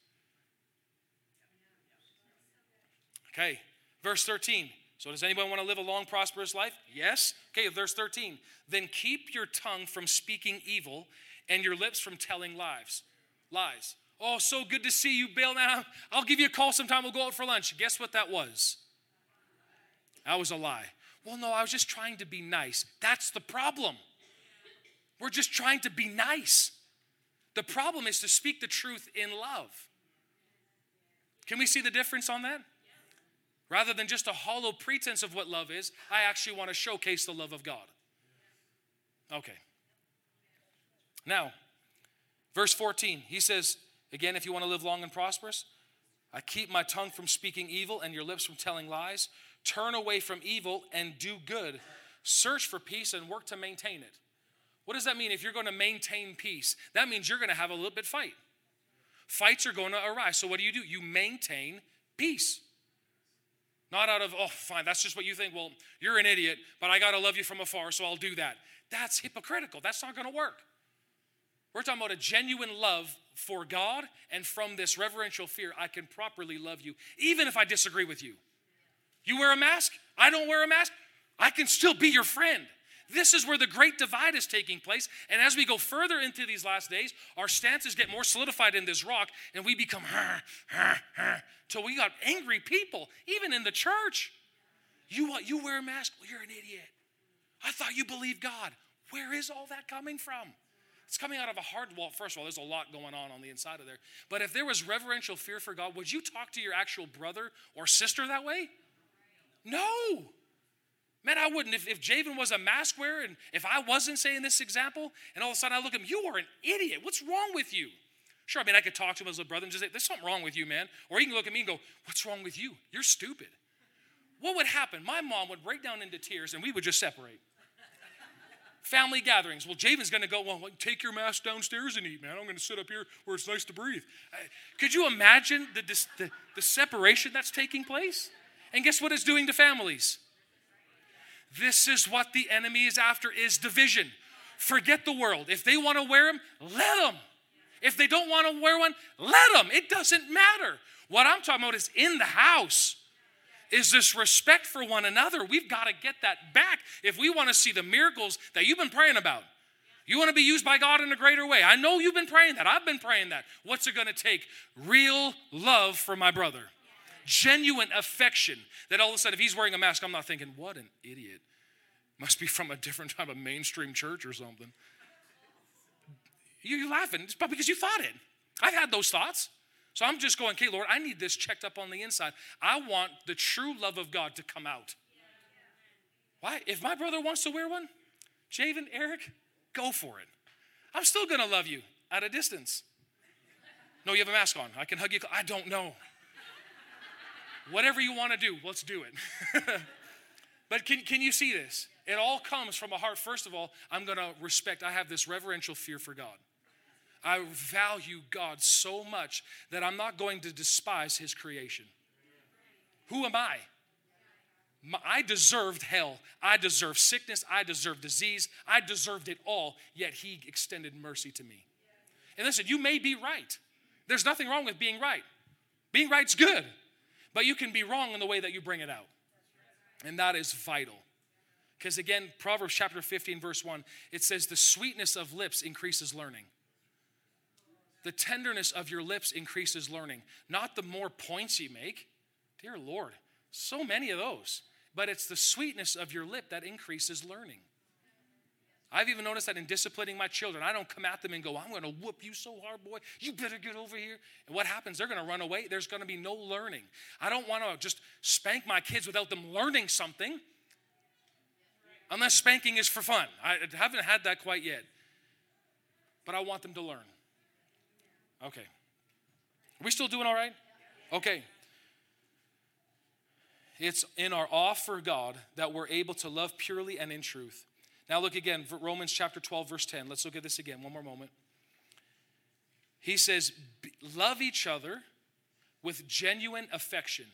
Okay, verse 13. So, does anyone want to live a long, prosperous life? Yes. Okay, verse 13. Then keep your tongue from speaking evil and your lips from telling lies. Lies. Oh, so good to see you, Bill. Now, I'll give you a call sometime. We'll go out for lunch. Guess what that was? That was a lie. Well, no, I was just trying to be nice. That's the problem. We're just trying to be nice. The problem is to speak the truth in love. Can we see the difference on that? Rather than just a hollow pretense of what love is, I actually want to showcase the love of God. Okay. Now, verse 14, he says, again, if you want to live long and prosperous, I keep my tongue from speaking evil and your lips from telling lies. Turn away from evil and do good. Search for peace and work to maintain it. What does that mean if you're going to maintain peace? That means you're going to have a little bit fight. Fights are going to arise. So what do you do? You maintain peace. Not out of, oh, fine, that's just what you think. Well, you're an idiot, but I got to love you from afar, so I'll do that. That's hypocritical. That's not going to work. We're talking about a genuine love for God, and from this reverential fear, I can properly love you, even if I disagree with you. You wear a mask, I don't wear a mask, I can still be your friend. This is where the great divide is taking place. And as we go further into these last days, our stances get more solidified in this rock, and we become till we got angry people, even in the church. You you wear a mask? Well, you're an idiot. I thought you believed God. Where is all that coming from? It's coming out of a hard wall. First of all, there's a lot going on on the inside of there. But if there was reverential fear for God, would you talk to your actual brother or sister that way? No. Man, I wouldn't. If, if Javen was a mask wearer and if I wasn't saying this example, and all of a sudden I look at him, you are an idiot. What's wrong with you? Sure, I mean, I could talk to him as a brother and just say, there's something wrong with you, man. Or he can look at me and go, what's wrong with you? You're stupid. What would happen? My mom would break down into tears and we would just separate. Family gatherings. Well, Javen's going to go, well, take your mask downstairs and eat, man. I'm going to sit up here where it's nice to breathe. Uh, could you imagine the, the, the separation that's taking place? And guess what it's doing to families? This is what the enemy is after is division. Forget the world. If they want to wear them, let them. If they don't want to wear one, let them. It doesn't matter. What I'm talking about is in the house. Is this respect for one another? We've got to get that back if we want to see the miracles that you've been praying about. You want to be used by God in a greater way. I know you've been praying that. I've been praying that. What's it going to take? Real love for my brother genuine affection that all of a sudden, if he's wearing a mask, I'm not thinking, what an idiot. Must be from a different type of mainstream church or something. You're laughing, probably because you thought it. I've had those thoughts. So I'm just going, okay, Lord, I need this checked up on the inside. I want the true love of God to come out. Why? If my brother wants to wear one, Javen, Eric, go for it. I'm still gonna love you at a distance. No, you have a mask on. I can hug you. I don't know. Whatever you want to do, let's do it. [LAUGHS] but can, can you see this? It all comes from a heart. First of all, I'm going to respect, I have this reverential fear for God. I value God so much that I'm not going to despise His creation. Who am I? I deserved hell. I deserved sickness. I deserved disease. I deserved it all, yet He extended mercy to me. And listen, you may be right. There's nothing wrong with being right. Being right's good. But you can be wrong in the way that you bring it out. And that is vital. Because again, Proverbs chapter 15, verse 1, it says, The sweetness of lips increases learning. The tenderness of your lips increases learning. Not the more points you make. Dear Lord, so many of those. But it's the sweetness of your lip that increases learning. I've even noticed that in disciplining my children. I don't come at them and go, I'm going to whoop you so hard, boy. You better get over here. And what happens? They're going to run away. There's going to be no learning. I don't want to just spank my kids without them learning something, unless spanking is for fun. I haven't had that quite yet. But I want them to learn. Okay. Are we still doing all right? Okay. It's in our awe for God that we're able to love purely and in truth. Now look again, Romans chapter 12, verse 10. Let's look at this again, one more moment. He says, Love each other with genuine affection.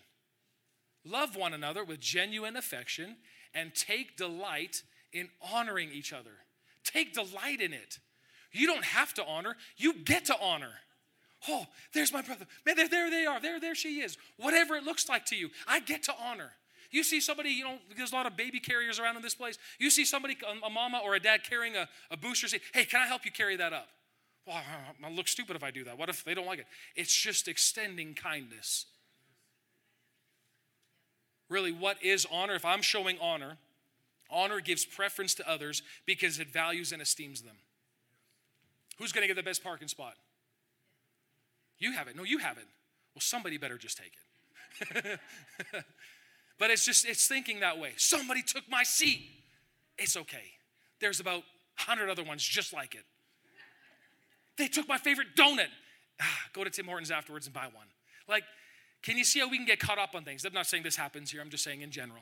Love one another with genuine affection and take delight in honoring each other. Take delight in it. You don't have to honor, you get to honor. Oh, there's my brother. Man, there, there they are. There, there she is. Whatever it looks like to you, I get to honor. You see somebody, you know, there's a lot of baby carriers around in this place. You see somebody, a mama or a dad carrying a, a booster, say, hey, can I help you carry that up? Well, I look stupid if I do that. What if they don't like it? It's just extending kindness. Really, what is honor? If I'm showing honor, honor gives preference to others because it values and esteems them. Who's going to get the best parking spot? You have it. No, you haven't. Well, somebody better just take it. [LAUGHS] But it's just, it's thinking that way. Somebody took my seat. It's okay. There's about 100 other ones just like it. They took my favorite donut. Ah, go to Tim Hortons afterwards and buy one. Like, can you see how we can get caught up on things? I'm not saying this happens here, I'm just saying in general,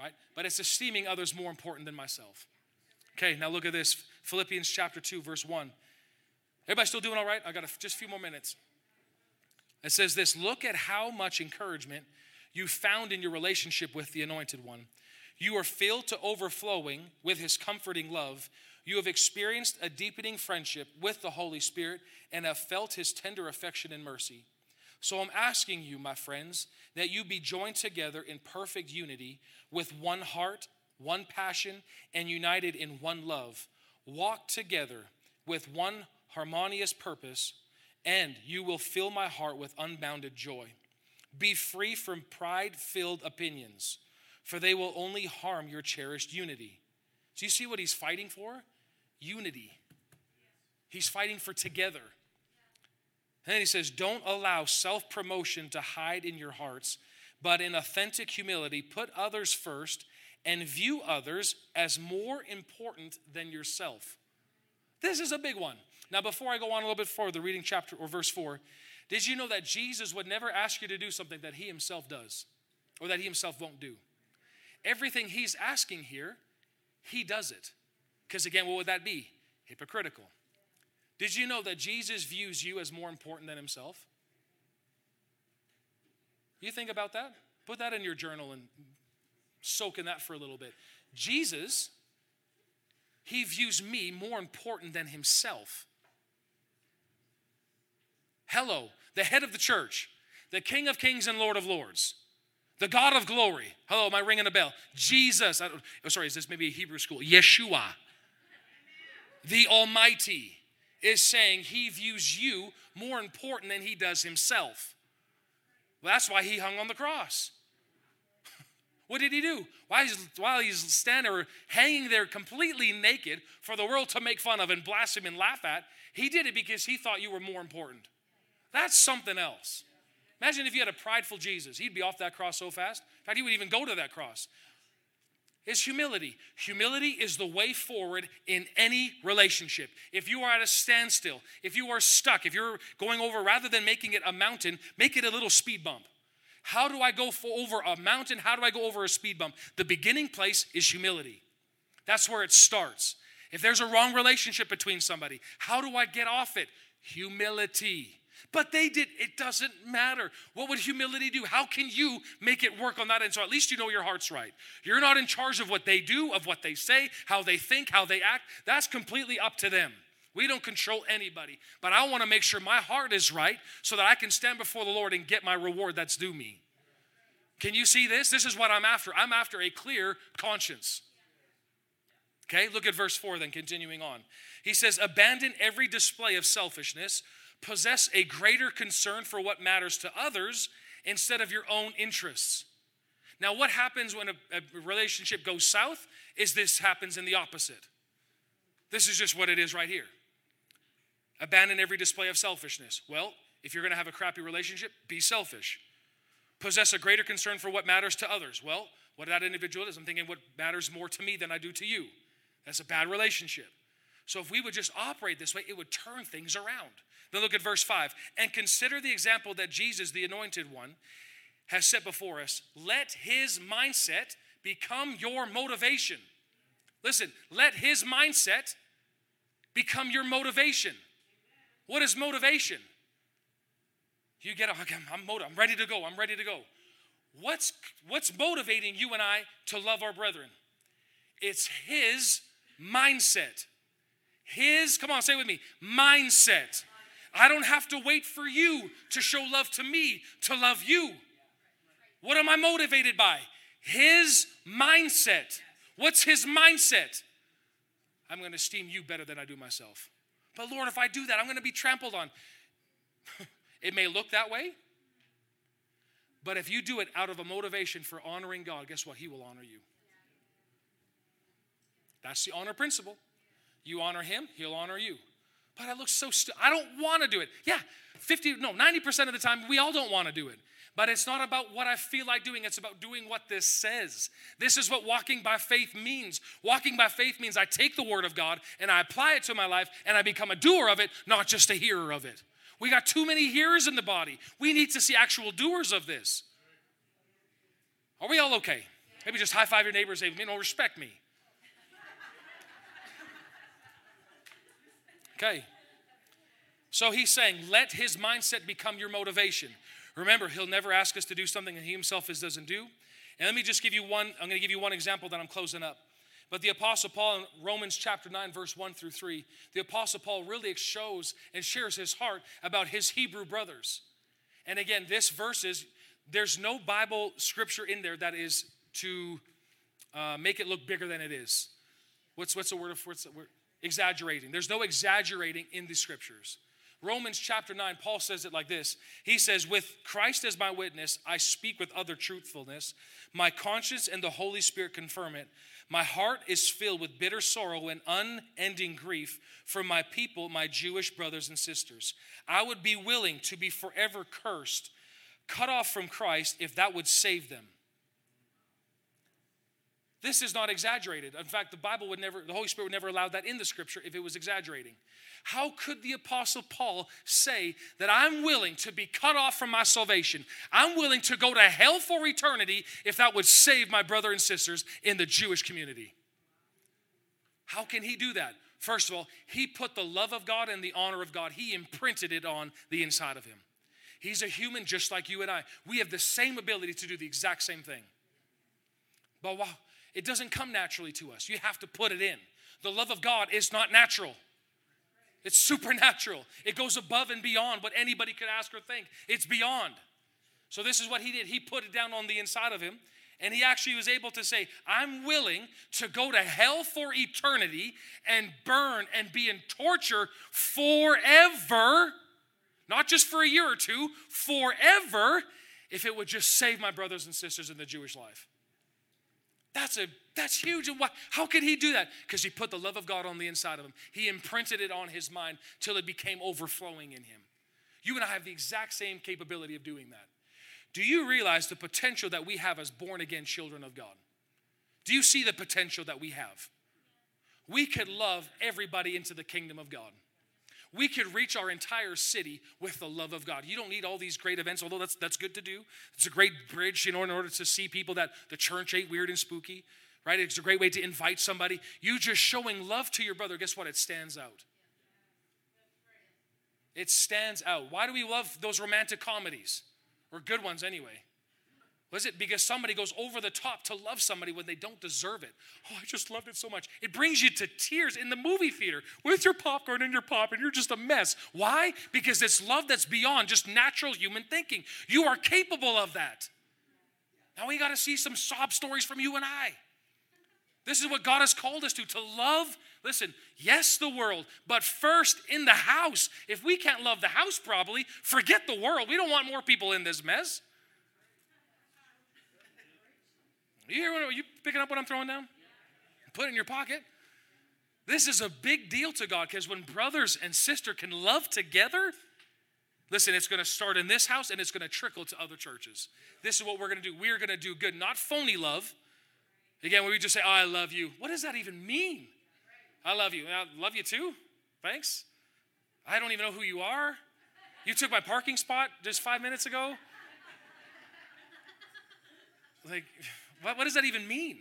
right? But it's esteeming others more important than myself. Okay, now look at this Philippians chapter 2, verse 1. Everybody still doing all right? I got a, just a few more minutes. It says this Look at how much encouragement you found in your relationship with the Anointed One. You are filled to overflowing with His comforting love. You have experienced a deepening friendship with the Holy Spirit and have felt His tender affection and mercy. So I'm asking you, my friends, that you be joined together in perfect unity with one heart one passion, and united in one love. Walk together with one harmonious purpose, and you will fill my heart with unbounded joy. Be free from pride filled opinions, for they will only harm your cherished unity. Do you see what he's fighting for? Unity. He's fighting for together. And then he says, Don't allow self promotion to hide in your hearts, but in authentic humility, put others first and view others as more important than yourself. This is a big one. Now, before I go on a little bit further, reading chapter or verse 4, did you know that Jesus would never ask you to do something that he himself does or that he himself won't do? Everything he's asking here, he does it. Because again, what would that be? Hypocritical. Did you know that Jesus views you as more important than himself? You think about that? Put that in your journal and soak in that for a little bit. Jesus, he views me more important than himself. Hello, the head of the church, the King of kings and Lord of lords, the God of glory. Hello, am I ringing a bell? Jesus, I oh, sorry, is this maybe a Hebrew school? Yeshua, the Almighty, is saying he views you more important than he does himself. Well, that's why he hung on the cross. [LAUGHS] What did he do? While he's, while he's standing or hanging there completely naked for the world to make fun of and blaspheme and laugh at, he did it because he thought you were more important. That's something else. Imagine if you had a prideful Jesus. He'd be off that cross so fast. In fact, he would even go to that cross. Is humility. Humility is the way forward in any relationship. If you are at a standstill, if you are stuck, if you're going over, rather than making it a mountain, make it a little speed bump. How do I go over a mountain? How do I go over a speed bump? The beginning place is humility. That's where it starts. If there's a wrong relationship between somebody, how do I get off it? Humility. But they did, it doesn't matter. What would humility do? How can you make it work on that end? So at least you know your heart's right. You're not in charge of what they do, of what they say, how they think, how they act. That's completely up to them. We don't control anybody. But I want to make sure my heart is right so that I can stand before the Lord and get my reward that's due me. Can you see this? This is what I'm after. I'm after a clear conscience. Okay, look at verse 4 then, continuing on. He says, Abandon every display of selfishness, possess a greater concern for what matters to others instead of your own interests. Now, what happens when a, a relationship goes south is this happens in the opposite. This is just what it is right here. Abandon every display of selfishness. Well, if you're going to have a crappy relationship, be selfish. Possess a greater concern for what matters to others. Well, what that individual is, I'm thinking what matters more to me than I do to you. That's a bad relationship. So if we would just operate this way, it would turn things around. Then look at verse 5 and consider the example that Jesus, the anointed one, has set before us. Let his mindset become your motivation. Listen, let his mindset become your motivation. What is motivation? You get, I'm, I'm, I'm ready to go. I'm ready to go. What's, what's motivating you and I to love our brethren? It's His mindset. His, come on, say with me, mindset. I don't have to wait for you to show love to me to love you. What am I motivated by? His mindset. What's his mindset? I'm going to esteem you better than I do myself. But Lord, if I do that, I'm going to be trampled on. [LAUGHS] it may look that way, but if you do it out of a motivation for honoring God, guess what? He will honor you. That's the honor principle. You honor him, he'll honor you. But I look so st- I don't want to do it. Yeah, 50 no, 90% of the time we all don't want to do it. But it's not about what I feel like doing, it's about doing what this says. This is what walking by faith means. Walking by faith means I take the word of God and I apply it to my life and I become a doer of it, not just a hearer of it. We got too many hearers in the body. We need to see actual doers of this. Are we all okay? Maybe just high five your neighbors say, you know, respect me. Okay. So he's saying, let his mindset become your motivation. Remember, he'll never ask us to do something that he himself is, doesn't do. And let me just give you one, I'm going to give you one example that I'm closing up. But the Apostle Paul in Romans chapter 9, verse 1 through 3, the Apostle Paul really shows and shares his heart about his Hebrew brothers. And again, this verse is, there's no Bible scripture in there that is to uh, make it look bigger than it is. What's, what's the word of what's the word? Exaggerating. There's no exaggerating in the scriptures. Romans chapter 9, Paul says it like this He says, With Christ as my witness, I speak with other truthfulness. My conscience and the Holy Spirit confirm it. My heart is filled with bitter sorrow and unending grief for my people, my Jewish brothers and sisters. I would be willing to be forever cursed, cut off from Christ, if that would save them. This is not exaggerated. In fact, the Bible would never, the Holy Spirit would never allow that in the scripture if it was exaggerating. How could the Apostle Paul say that I'm willing to be cut off from my salvation? I'm willing to go to hell for eternity if that would save my brother and sisters in the Jewish community? How can he do that? First of all, he put the love of God and the honor of God, he imprinted it on the inside of him. He's a human just like you and I. We have the same ability to do the exact same thing. But wow, it doesn't come naturally to us. You have to put it in. The love of God is not natural. It's supernatural. It goes above and beyond what anybody could ask or think. It's beyond. So, this is what he did. He put it down on the inside of him, and he actually was able to say, I'm willing to go to hell for eternity and burn and be in torture forever, not just for a year or two, forever, if it would just save my brothers and sisters in the Jewish life. That's a that's huge. And why, how could he do that? Because he put the love of God on the inside of him. He imprinted it on his mind till it became overflowing in him. You and I have the exact same capability of doing that. Do you realize the potential that we have as born again children of God? Do you see the potential that we have? We could love everybody into the kingdom of God we could reach our entire city with the love of God. You don't need all these great events, although that's, that's good to do. It's a great bridge, you know, in order to see people that the church ain't weird and spooky, right? It's a great way to invite somebody. You just showing love to your brother, guess what? It stands out. It stands out. Why do we love those romantic comedies? Or good ones anyway. Was it because somebody goes over the top to love somebody when they don't deserve it? Oh, I just loved it so much. It brings you to tears in the movie theater with your popcorn and your pop, and you're just a mess. Why? Because it's love that's beyond just natural human thinking. You are capable of that. Now we got to see some sob stories from you and I. This is what God has called us to to love, listen, yes, the world, but first in the house. If we can't love the house properly, forget the world. We don't want more people in this mess. You hear what, you picking up what I'm throwing down? Put it in your pocket. This is a big deal to God because when brothers and sister can love together, listen, it's going to start in this house and it's going to trickle to other churches. This is what we're going to do. We're going to do good, not phony love. Again, when we just say, "Oh, I love you," what does that even mean? I love you. I love you too. Thanks. I don't even know who you are. You took my parking spot just five minutes ago. Like. What, what does that even mean?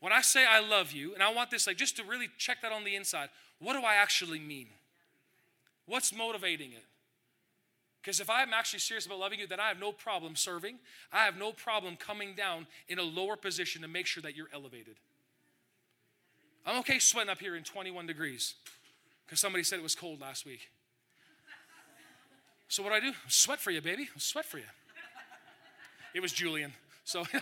When I say I love you, and I want this, like, just to really check that on the inside, what do I actually mean? What's motivating it? Because if I'm actually serious about loving you, then I have no problem serving. I have no problem coming down in a lower position to make sure that you're elevated. I'm okay sweating up here in 21 degrees because somebody said it was cold last week. So what do I do? Sweat for you, baby. Sweat for you. It was Julian. So [LAUGHS]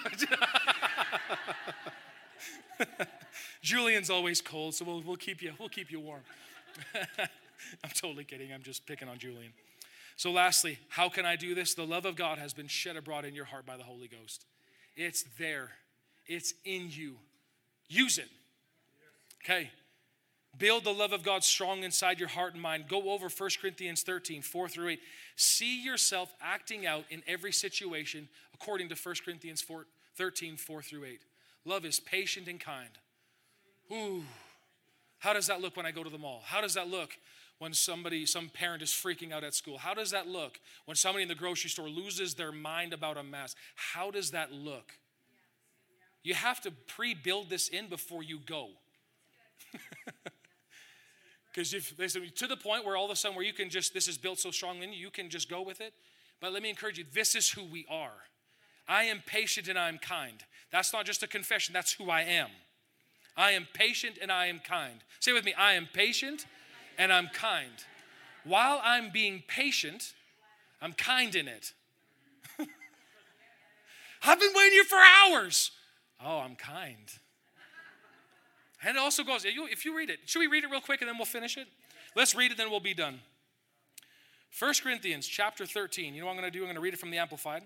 Julian's always cold, so we'll, we'll keep you we'll keep you warm. [LAUGHS] I'm totally kidding. I'm just picking on Julian. So, lastly, how can I do this? The love of God has been shed abroad in your heart by the Holy Ghost. It's there, it's in you. Use it. Okay. Build the love of God strong inside your heart and mind. Go over 1 Corinthians 13, 4 through 8. See yourself acting out in every situation according to 1 Corinthians 4, 13, 4 through 8. Love is patient and kind. Ooh. How does that look when I go to the mall? How does that look when somebody, some parent is freaking out at school? How does that look when somebody in the grocery store loses their mind about a mask? How does that look? You have to pre build this in before you go. [LAUGHS] Because if listen, to the point where all of a sudden where you can just this is built so strong in you, you can just go with it. But let me encourage you, this is who we are. I am patient and I am kind. That's not just a confession, that's who I am. I am patient and I am kind. Say with me, I am patient and I'm kind. While I'm being patient, I'm kind in it. [LAUGHS] I've been waiting here for hours. Oh, I'm kind. And it also goes, if you read it, should we read it real quick and then we'll finish it? Let's read it, then we'll be done. 1 Corinthians chapter 13. You know what I'm going to do? I'm going to read it from the Amplified.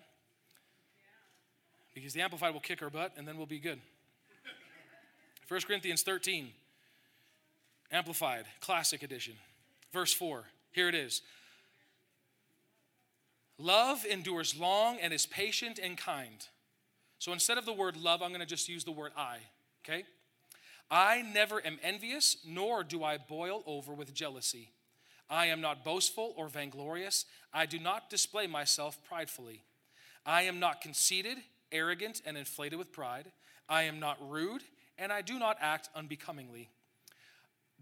Because the Amplified will kick our butt and then we'll be good. 1 Corinthians 13, Amplified, Classic Edition. Verse 4. Here it is. Love endures long and is patient and kind. So instead of the word love, I'm going to just use the word I, okay? I never am envious, nor do I boil over with jealousy. I am not boastful or vainglorious. I do not display myself pridefully. I am not conceited, arrogant, and inflated with pride. I am not rude, and I do not act unbecomingly.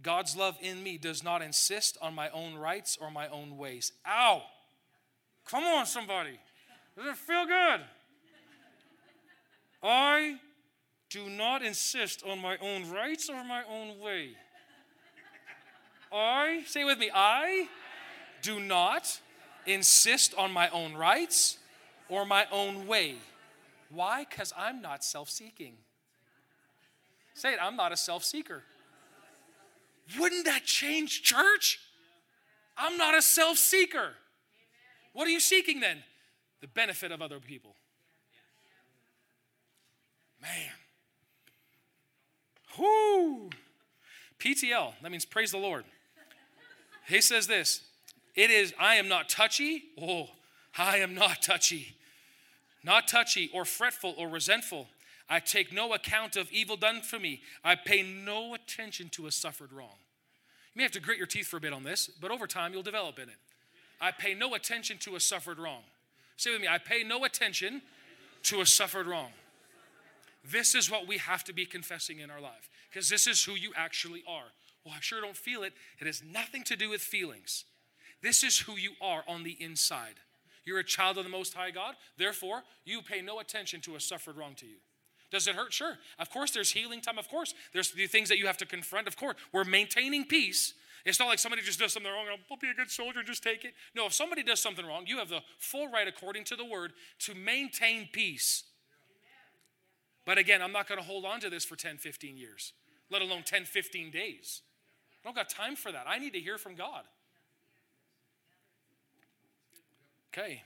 God's love in me does not insist on my own rights or my own ways. Ow! Come on, somebody. Does it feel good? I do not insist on my own rights or my own way. I, say with me, I do not insist on my own rights or my own way. Why? Because I'm not self seeking. Say it, I'm not a self seeker. Wouldn't that change church? I'm not a self seeker. What are you seeking then? The benefit of other people. Man. Whoo. PTL, that means praise the Lord. He says this It is, I am not touchy. Oh, I am not touchy. Not touchy or fretful or resentful. I take no account of evil done for me. I pay no attention to a suffered wrong. You may have to grit your teeth for a bit on this, but over time you'll develop in it. I pay no attention to a suffered wrong. Say with me, I pay no attention to a suffered wrong. This is what we have to be confessing in our life because this is who you actually are. Well, I sure don't feel it. It has nothing to do with feelings. This is who you are on the inside. You're a child of the Most High God. Therefore, you pay no attention to a suffered wrong to you. Does it hurt? Sure. Of course, there's healing time. Of course, there's the things that you have to confront. Of course, we're maintaining peace. It's not like somebody just does something wrong. I'll be a good soldier and just take it. No, if somebody does something wrong, you have the full right, according to the word, to maintain peace. But again, I'm not going to hold on to this for 10, 15 years, let alone 10, 15 days. I don't got time for that. I need to hear from God. Okay.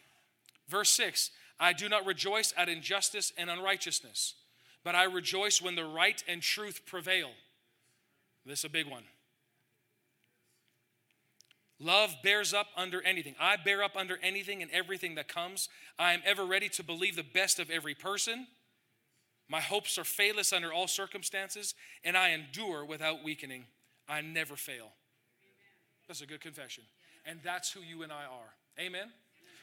Verse 6 I do not rejoice at injustice and unrighteousness, but I rejoice when the right and truth prevail. This is a big one. Love bears up under anything. I bear up under anything and everything that comes. I am ever ready to believe the best of every person. My hopes are failless under all circumstances, and I endure without weakening. I never fail. That's a good confession. And that's who you and I are. Amen.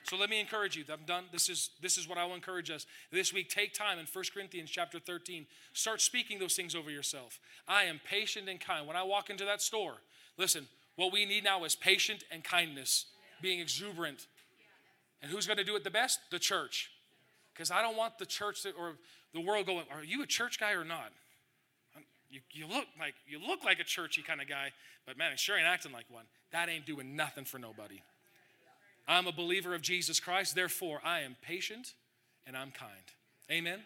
So let me encourage you. I'm done. This is this is what I will encourage us this week. Take time in 1 Corinthians chapter 13. Start speaking those things over yourself. I am patient and kind. When I walk into that store, listen, what we need now is patient and kindness, being exuberant. And who's going to do it the best? The church. Because I don't want the church to, or the world going, are you a church guy or not? You, you look like you look like a churchy kind of guy, but man, I sure ain't acting like one. That ain't doing nothing for nobody. I'm a believer of Jesus Christ, therefore I am patient and I'm kind. Amen.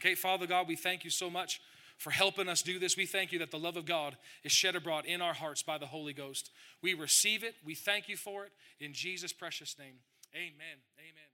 Okay, Father God, we thank you so much for helping us do this. We thank you that the love of God is shed abroad in our hearts by the Holy Ghost. We receive it. We thank you for it in Jesus' precious name. Amen. Amen.